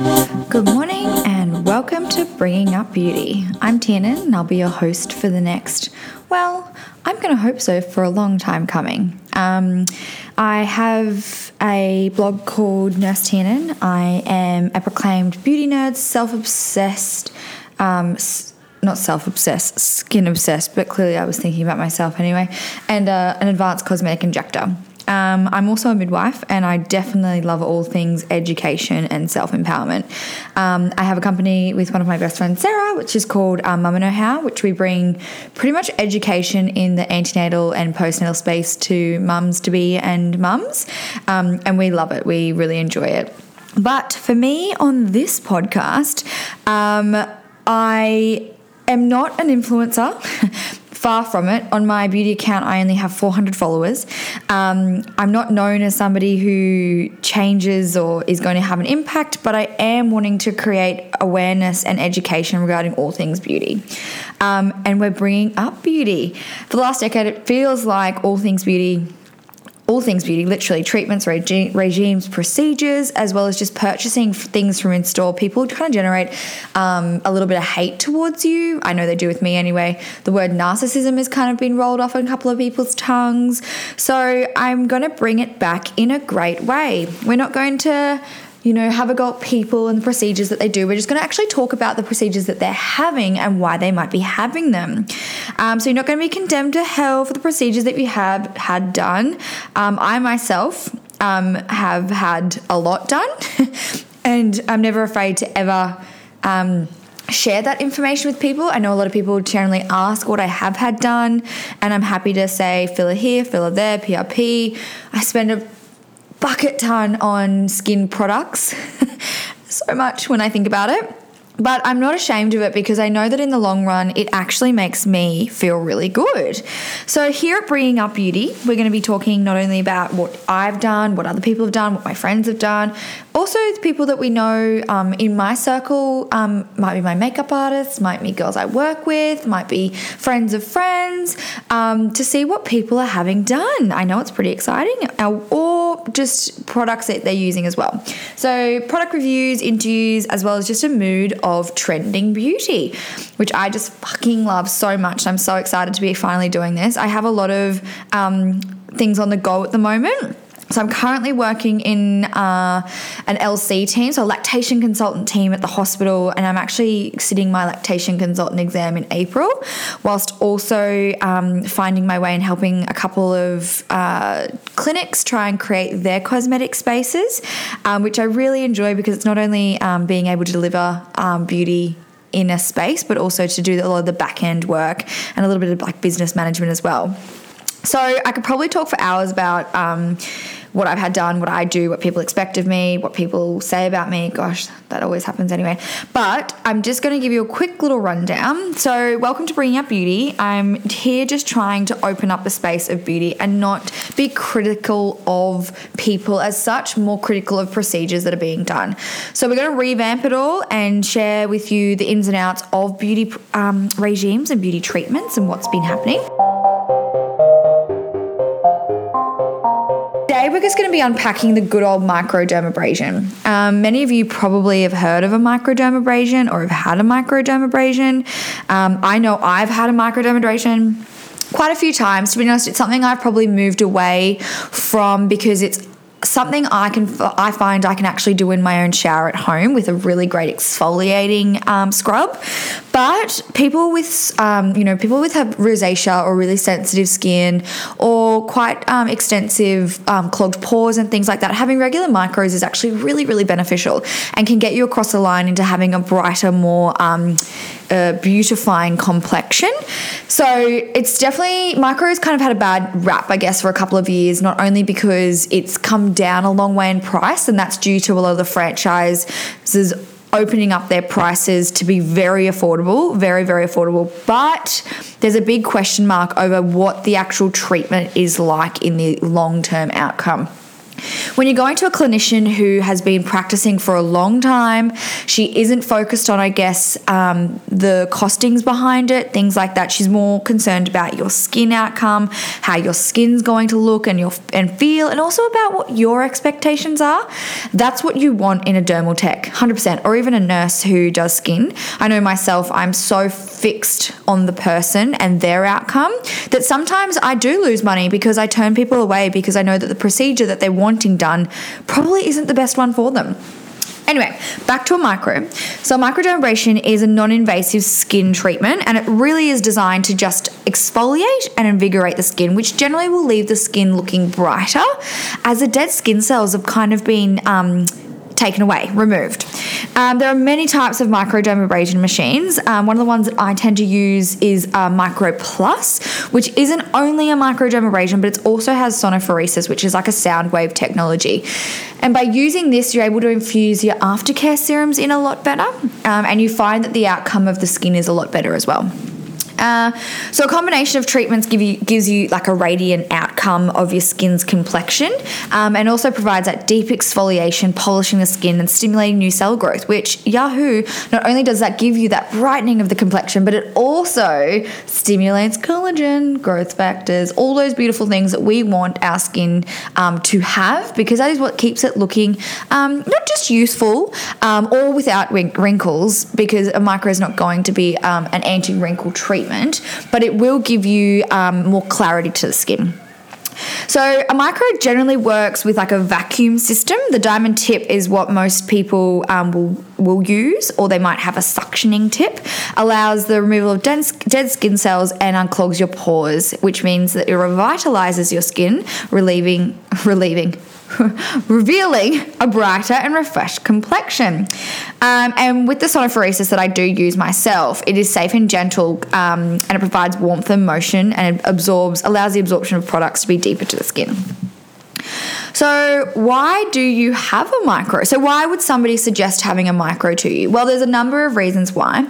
Good morning and welcome to Bringing Up Beauty. I'm Tiernan and I'll be your host for the next, well, I'm going to hope so for a long time coming. Um, I have a blog called Nurse Tiernan. I am a proclaimed beauty nerd, self obsessed, um, not self obsessed, skin obsessed, but clearly I was thinking about myself anyway, and uh, an advanced cosmetic injector. Um, I'm also a midwife, and I definitely love all things education and self empowerment. Um, I have a company with one of my best friends, Sarah, which is called um, Mama Know How, which we bring pretty much education in the antenatal and postnatal space to mums to be and mums, um, and we love it. We really enjoy it. But for me on this podcast, um, I am not an influencer. Far from it. On my beauty account, I only have 400 followers. Um, I'm not known as somebody who changes or is going to have an impact, but I am wanting to create awareness and education regarding all things beauty. Um, and we're bringing up beauty. For the last decade, it feels like all things beauty all things beauty, literally treatments, regi- regimes, procedures, as well as just purchasing things from in store. People kind of generate um, a little bit of hate towards you. I know they do with me anyway. The word narcissism has kind of been rolled off a couple of people's tongues. So I'm going to bring it back in a great way. We're not going to you know, have a go at people and the procedures that they do. We're just going to actually talk about the procedures that they're having and why they might be having them. Um, so you're not going to be condemned to hell for the procedures that you have had done. Um, I myself um, have had a lot done, and I'm never afraid to ever. Um, share that information with people. I know a lot of people generally ask what I have had done, and I'm happy to say filler here, filler there, PRP. I spend a bucket ton on skin products. so much when I think about it. But I'm not ashamed of it because I know that in the long run, it actually makes me feel really good. So, here at Bringing Up Beauty, we're going to be talking not only about what I've done, what other people have done, what my friends have done, also the people that we know um, in my circle um, might be my makeup artists, might be girls I work with, might be friends of friends, um, to see what people are having done. I know it's pretty exciting, or just products that they're using as well. So, product reviews, interviews, as well as just a mood of trending beauty, which I just fucking love so much. I'm so excited to be finally doing this. I have a lot of um, things on the go at the moment. So I'm currently working in uh, an LC team, so a lactation consultant team at the hospital, and I'm actually sitting my lactation consultant exam in April, whilst also um, finding my way and helping a couple of uh, clinics try and create their cosmetic spaces, um, which I really enjoy because it's not only um, being able to deliver um, beauty in a space, but also to do a lot of the back end work and a little bit of like business management as well. So I could probably talk for hours about um, what I've had done, what I do, what people expect of me, what people say about me. Gosh, that always happens anyway. But I'm just going to give you a quick little rundown. So, welcome to Bringing Up Beauty. I'm here just trying to open up the space of beauty and not be critical of people as such, more critical of procedures that are being done. So, we're going to revamp it all and share with you the ins and outs of beauty um, regimes and beauty treatments and what's been happening. Just going to be unpacking the good old microdermabrasion. Um, many of you probably have heard of a microdermabrasion or have had a microdermabrasion. Um, I know I've had a microdermabrasion quite a few times. To be honest, it's something I've probably moved away from because it's something I can I find I can actually do in my own shower at home with a really great exfoliating um, scrub. But people with um, you know people with have rosacea or really sensitive skin or quite um, extensive um, clogged pores and things like that, having regular micros is actually really really beneficial and can get you across the line into having a brighter, more uh, beautifying complexion. So it's definitely micros kind of had a bad rap, I guess, for a couple of years. Not only because it's come down a long way in price, and that's due to a lot of the franchises opening up their prices to be very affordable, very, very affordable. But there's a big question mark over what the actual treatment is like in the long term outcome. When you're going to a clinician who has been practicing for a long time, she isn't focused on, I guess, um, the costings behind it, things like that. She's more concerned about your skin outcome, how your skin's going to look and your and feel, and also about what your expectations are. That's what you want in a dermal tech, 100%, or even a nurse who does skin. I know myself, I'm so fixed on the person and their outcome that sometimes I do lose money because I turn people away because I know that the procedure that they're wanting done probably isn't the best one for them. Anyway, back to a micro. So, microdermabrasion is a non invasive skin treatment and it really is designed to just exfoliate and invigorate the skin, which generally will leave the skin looking brighter as the dead skin cells have kind of been um, taken away, removed. Um, there are many types of microdermabrasion machines. Um, one of the ones that I tend to use is uh, Micro Plus, which isn't only a microdermabrasion, but it also has sonophoresis, which is like a sound wave technology. And by using this, you're able to infuse your aftercare serums in a lot better, um, and you find that the outcome of the skin is a lot better as well. Uh, so a combination of treatments give you gives you like a radiant outcome of your skin's complexion, um, and also provides that deep exfoliation, polishing the skin, and stimulating new cell growth. Which Yahoo not only does that give you that brightening of the complexion, but it also stimulates collagen, growth factors, all those beautiful things that we want our skin um, to have, because that is what keeps it looking um, not just useful um, or without wrinkles, because a micro is not going to be um, an anti-wrinkle treatment treatment, but it will give you um, more clarity to the skin. So a micro generally works with like a vacuum system. The diamond tip is what most people um, will will use, or they might have a suctioning tip. Allows the removal of dead, dead skin cells and unclogs your pores, which means that it revitalizes your skin, relieving relieving revealing a brighter and refreshed complexion. Um, and with the sonophoresis that I do use myself, it is safe and gentle um, and it provides warmth and motion and it absorbs, allows the absorption of products to be deeper to the skin. So, why do you have a micro? So, why would somebody suggest having a micro to you? Well, there's a number of reasons why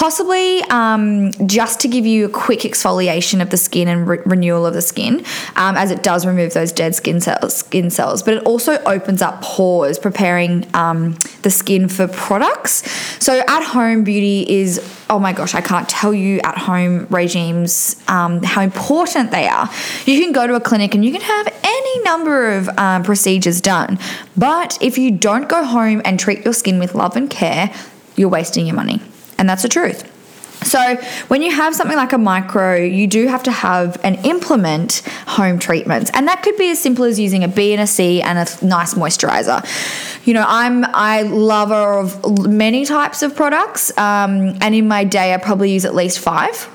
possibly um, just to give you a quick exfoliation of the skin and re- renewal of the skin, um, as it does remove those dead skin cells. Skin cells, but it also opens up pores, preparing um, the skin for products. So at home beauty is oh my gosh, I can't tell you at home regimes um, how important they are. You can go to a clinic and you can have any number of um, procedures done, but if you don't go home and treat your skin with love and care, you're wasting your money. And that's the truth. So, when you have something like a micro, you do have to have and implement home treatments, and that could be as simple as using a B and a C and a nice moisturizer. You know, I'm I lover of many types of products, um, and in my day, I probably use at least five.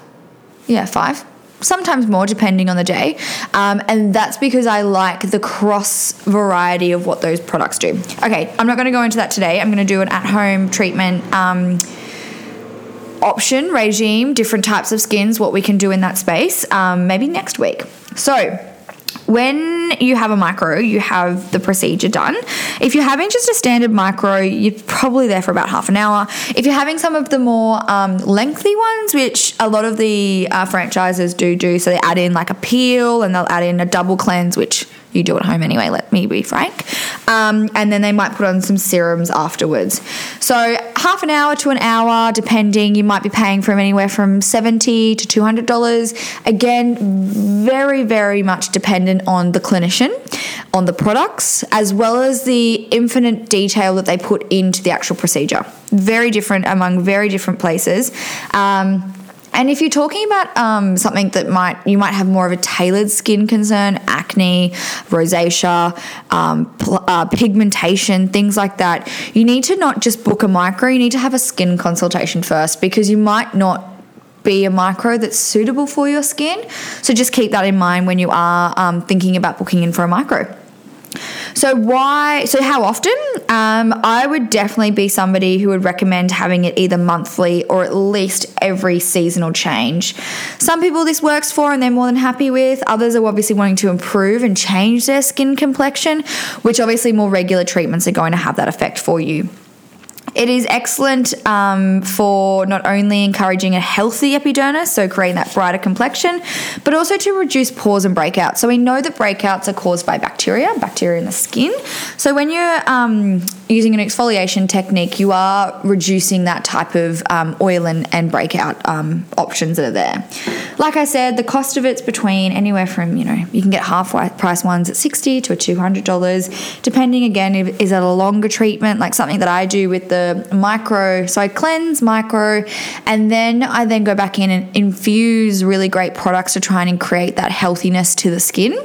Yeah, five sometimes more depending on the day. Um, and that's because I like the cross variety of what those products do. Okay, I'm not going to go into that today. I'm going to do an at home treatment. Um, option regime, different types of skins, what we can do in that space, um, maybe next week. So, when you have a micro, you have the procedure done. If you're having just a standard micro, you're probably there for about half an hour. If you're having some of the more um, lengthy ones, which a lot of the uh, franchises do do, so they add in like a peel and they'll add in a double cleanse, which you do at home anyway, let me be frank. Um, and then they might put on some serums afterwards. So half an hour to an hour, depending, you might be paying from anywhere from 70 to $200. Again, very, very much dependent on the clinician, on the products, as well as the infinite detail that they put into the actual procedure. Very different among very different places. Um, and if you're talking about um, something that might you might have more of a tailored skin concern, acne, rosacea, um, pl- uh, pigmentation, things like that, you need to not just book a micro. You need to have a skin consultation first because you might not be a micro that's suitable for your skin. So just keep that in mind when you are um, thinking about booking in for a micro. So why? So how often? Um, I would definitely be somebody who would recommend having it either monthly or at least every seasonal change. Some people this works for and they're more than happy with. Others are obviously wanting to improve and change their skin complexion, which obviously more regular treatments are going to have that effect for you. It is excellent um, for not only encouraging a healthy epidermis, so creating that brighter complexion, but also to reduce pores and breakouts. So we know that breakouts are caused by bacteria, bacteria in the skin. So when you're um, using an exfoliation technique, you are reducing that type of um, oil and, and breakout um, options that are there. Like I said, the cost of it's between anywhere from, you know, you can get half price ones at 60 to $200, depending again, if, is it a longer treatment, like something that I do with the micro. So I cleanse, micro, and then I then go back in and infuse really great products to try and create that healthiness to the skin.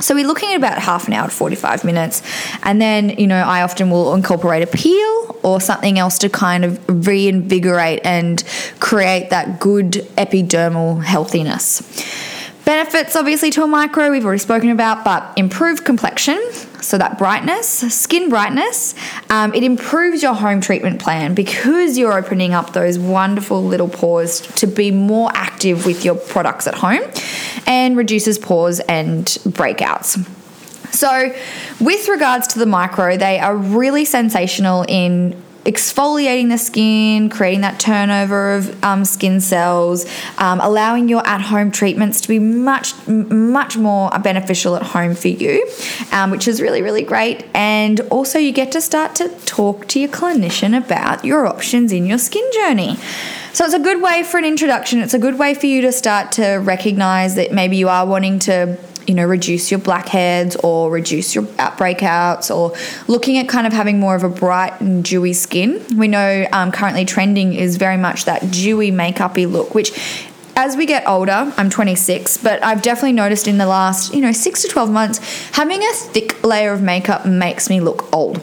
So we're looking at about half an hour to 45 minutes. And then, you know, I often will incorporate a peel or something else to kind of reinvigorate and create that good epidermal healthiness. Benefits, obviously, to a micro, we've already spoken about, but improved complexion, so that brightness, skin brightness. Um, it improves your home treatment plan because you're opening up those wonderful little pores to be more active with your products at home and reduces pores and breakouts. So, with regards to the micro, they are really sensational in exfoliating the skin, creating that turnover of um, skin cells, um, allowing your at home treatments to be much, much more beneficial at home for you, um, which is really, really great. And also, you get to start to talk to your clinician about your options in your skin journey. So it's a good way for an introduction. It's a good way for you to start to recognize that maybe you are wanting to you know, reduce your blackheads or reduce your breakouts or looking at kind of having more of a bright and dewy skin. We know um, currently trending is very much that dewy makeupy look, which as we get older, I'm 26, but I've definitely noticed in the last, you know, six to 12 months, having a thick layer of makeup makes me look old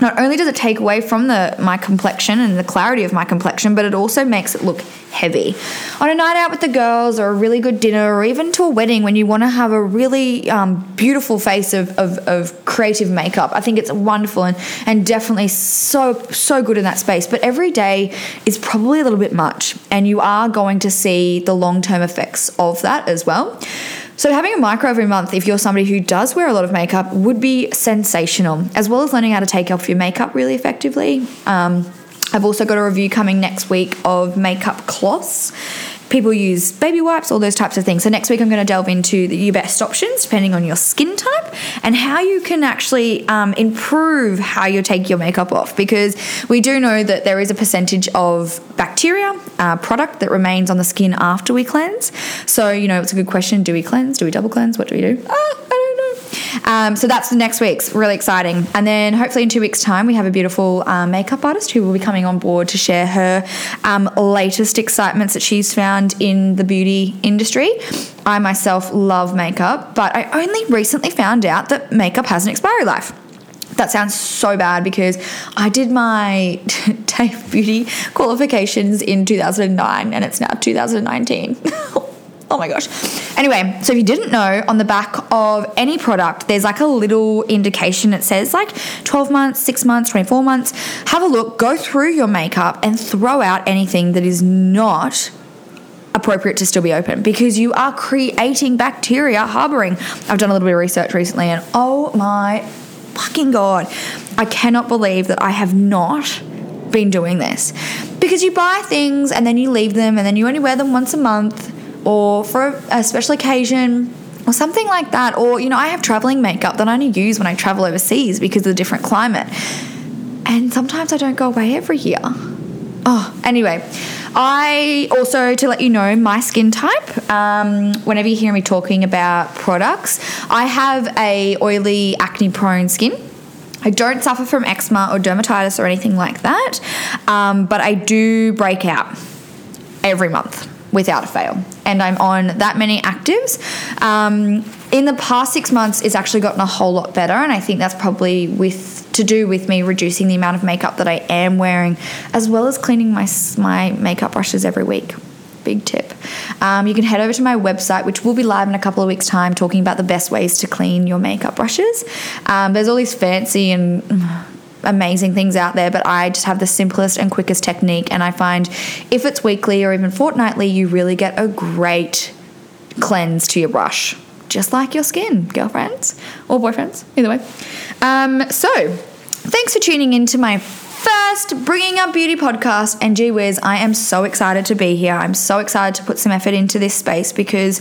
not only does it take away from the my complexion and the clarity of my complexion, but it also makes it look heavy. On a night out with the girls, or a really good dinner, or even to a wedding, when you want to have a really um, beautiful face of, of, of, creative makeup, I think it's wonderful and, and definitely so, so good in that space. But every day is probably a little bit much, and you are going to see the long term effects of that as well. So, having a micro every month, if you're somebody who does wear a lot of makeup, would be sensational, as well as learning how to take off your makeup really effectively. Um, I've also got a review coming next week of makeup cloths people use baby wipes, all those types of things. So next week I'm going to delve into the, your best options depending on your skin type and how you can actually um, improve how you take your makeup off because we do know that there is a percentage of bacteria uh, product that remains on the skin after we cleanse. So you know it's a good question: Do we cleanse? Do we double cleanse? What do we do? Ah, um, so that's the next week's really exciting. And then hopefully in two weeks' time, we have a beautiful um, makeup artist who will be coming on board to share her um, latest excitements that she's found in the beauty industry. I myself love makeup, but I only recently found out that makeup has an expiry life. That sounds so bad because I did my TAFE beauty qualifications in 2009 and it's now 2019. Oh my gosh. Anyway, so if you didn't know, on the back of any product, there's like a little indication that says like 12 months, 6 months, 24 months. Have a look, go through your makeup and throw out anything that is not appropriate to still be open because you are creating bacteria harboring. I've done a little bit of research recently and oh my fucking god, I cannot believe that I have not been doing this. Because you buy things and then you leave them and then you only wear them once a month or for a special occasion or something like that. Or, you know, I have traveling makeup that I only use when I travel overseas because of the different climate. And sometimes I don't go away every year. Oh, anyway, I also, to let you know, my skin type, um, whenever you hear me talking about products, I have a oily, acne prone skin. I don't suffer from eczema or dermatitis or anything like that, um, but I do break out every month without a fail. And I'm on that many actives. Um, in the past six months, it's actually gotten a whole lot better, and I think that's probably with to do with me reducing the amount of makeup that I am wearing, as well as cleaning my my makeup brushes every week. Big tip. Um, you can head over to my website, which will be live in a couple of weeks' time, talking about the best ways to clean your makeup brushes. Um, there's all these fancy and amazing things out there, but I just have the simplest and quickest technique. And I find if it's weekly or even fortnightly, you really get a great cleanse to your brush, just like your skin, girlfriends or boyfriends, either way. Um, so, thanks for tuning in to my first Bringing Up Beauty podcast. And gee whiz, I am so excited to be here. I'm so excited to put some effort into this space because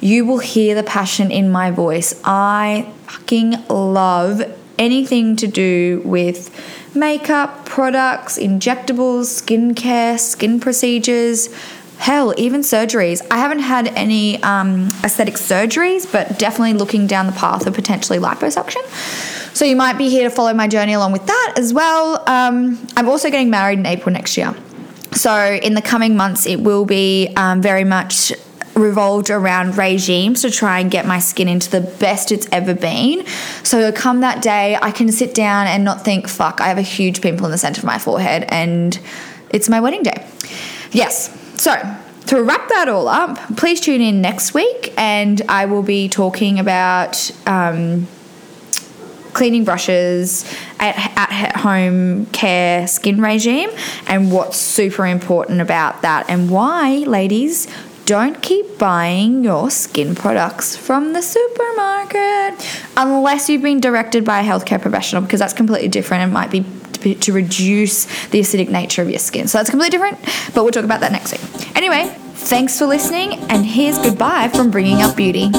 you will hear the passion in my voice. I fucking love anything to do with makeup, products, injectables, skincare, skin procedures. Hell, even surgeries. I haven't had any um, aesthetic surgeries, but definitely looking down the path of potentially liposuction. So you might be here to follow my journey along with that as well. Um, I'm also getting married in April next year. So in the coming months, it will be um, very much revolved around regimes to try and get my skin into the best it's ever been. So come that day, I can sit down and not think, fuck, I have a huge pimple in the center of my forehead and it's my wedding day. Yes. So to wrap that all up, please tune in next week and I will be talking about. Um, cleaning brushes, at, at home care skin regime, and what's super important about that, and why, ladies, don't keep buying your skin products from the supermarket unless you've been directed by a healthcare professional because that's completely different and might be to reduce the acidic nature of your skin. So that's completely different, but we'll talk about that next week. Anyway, thanks for listening, and here's goodbye from Bringing Up Beauty.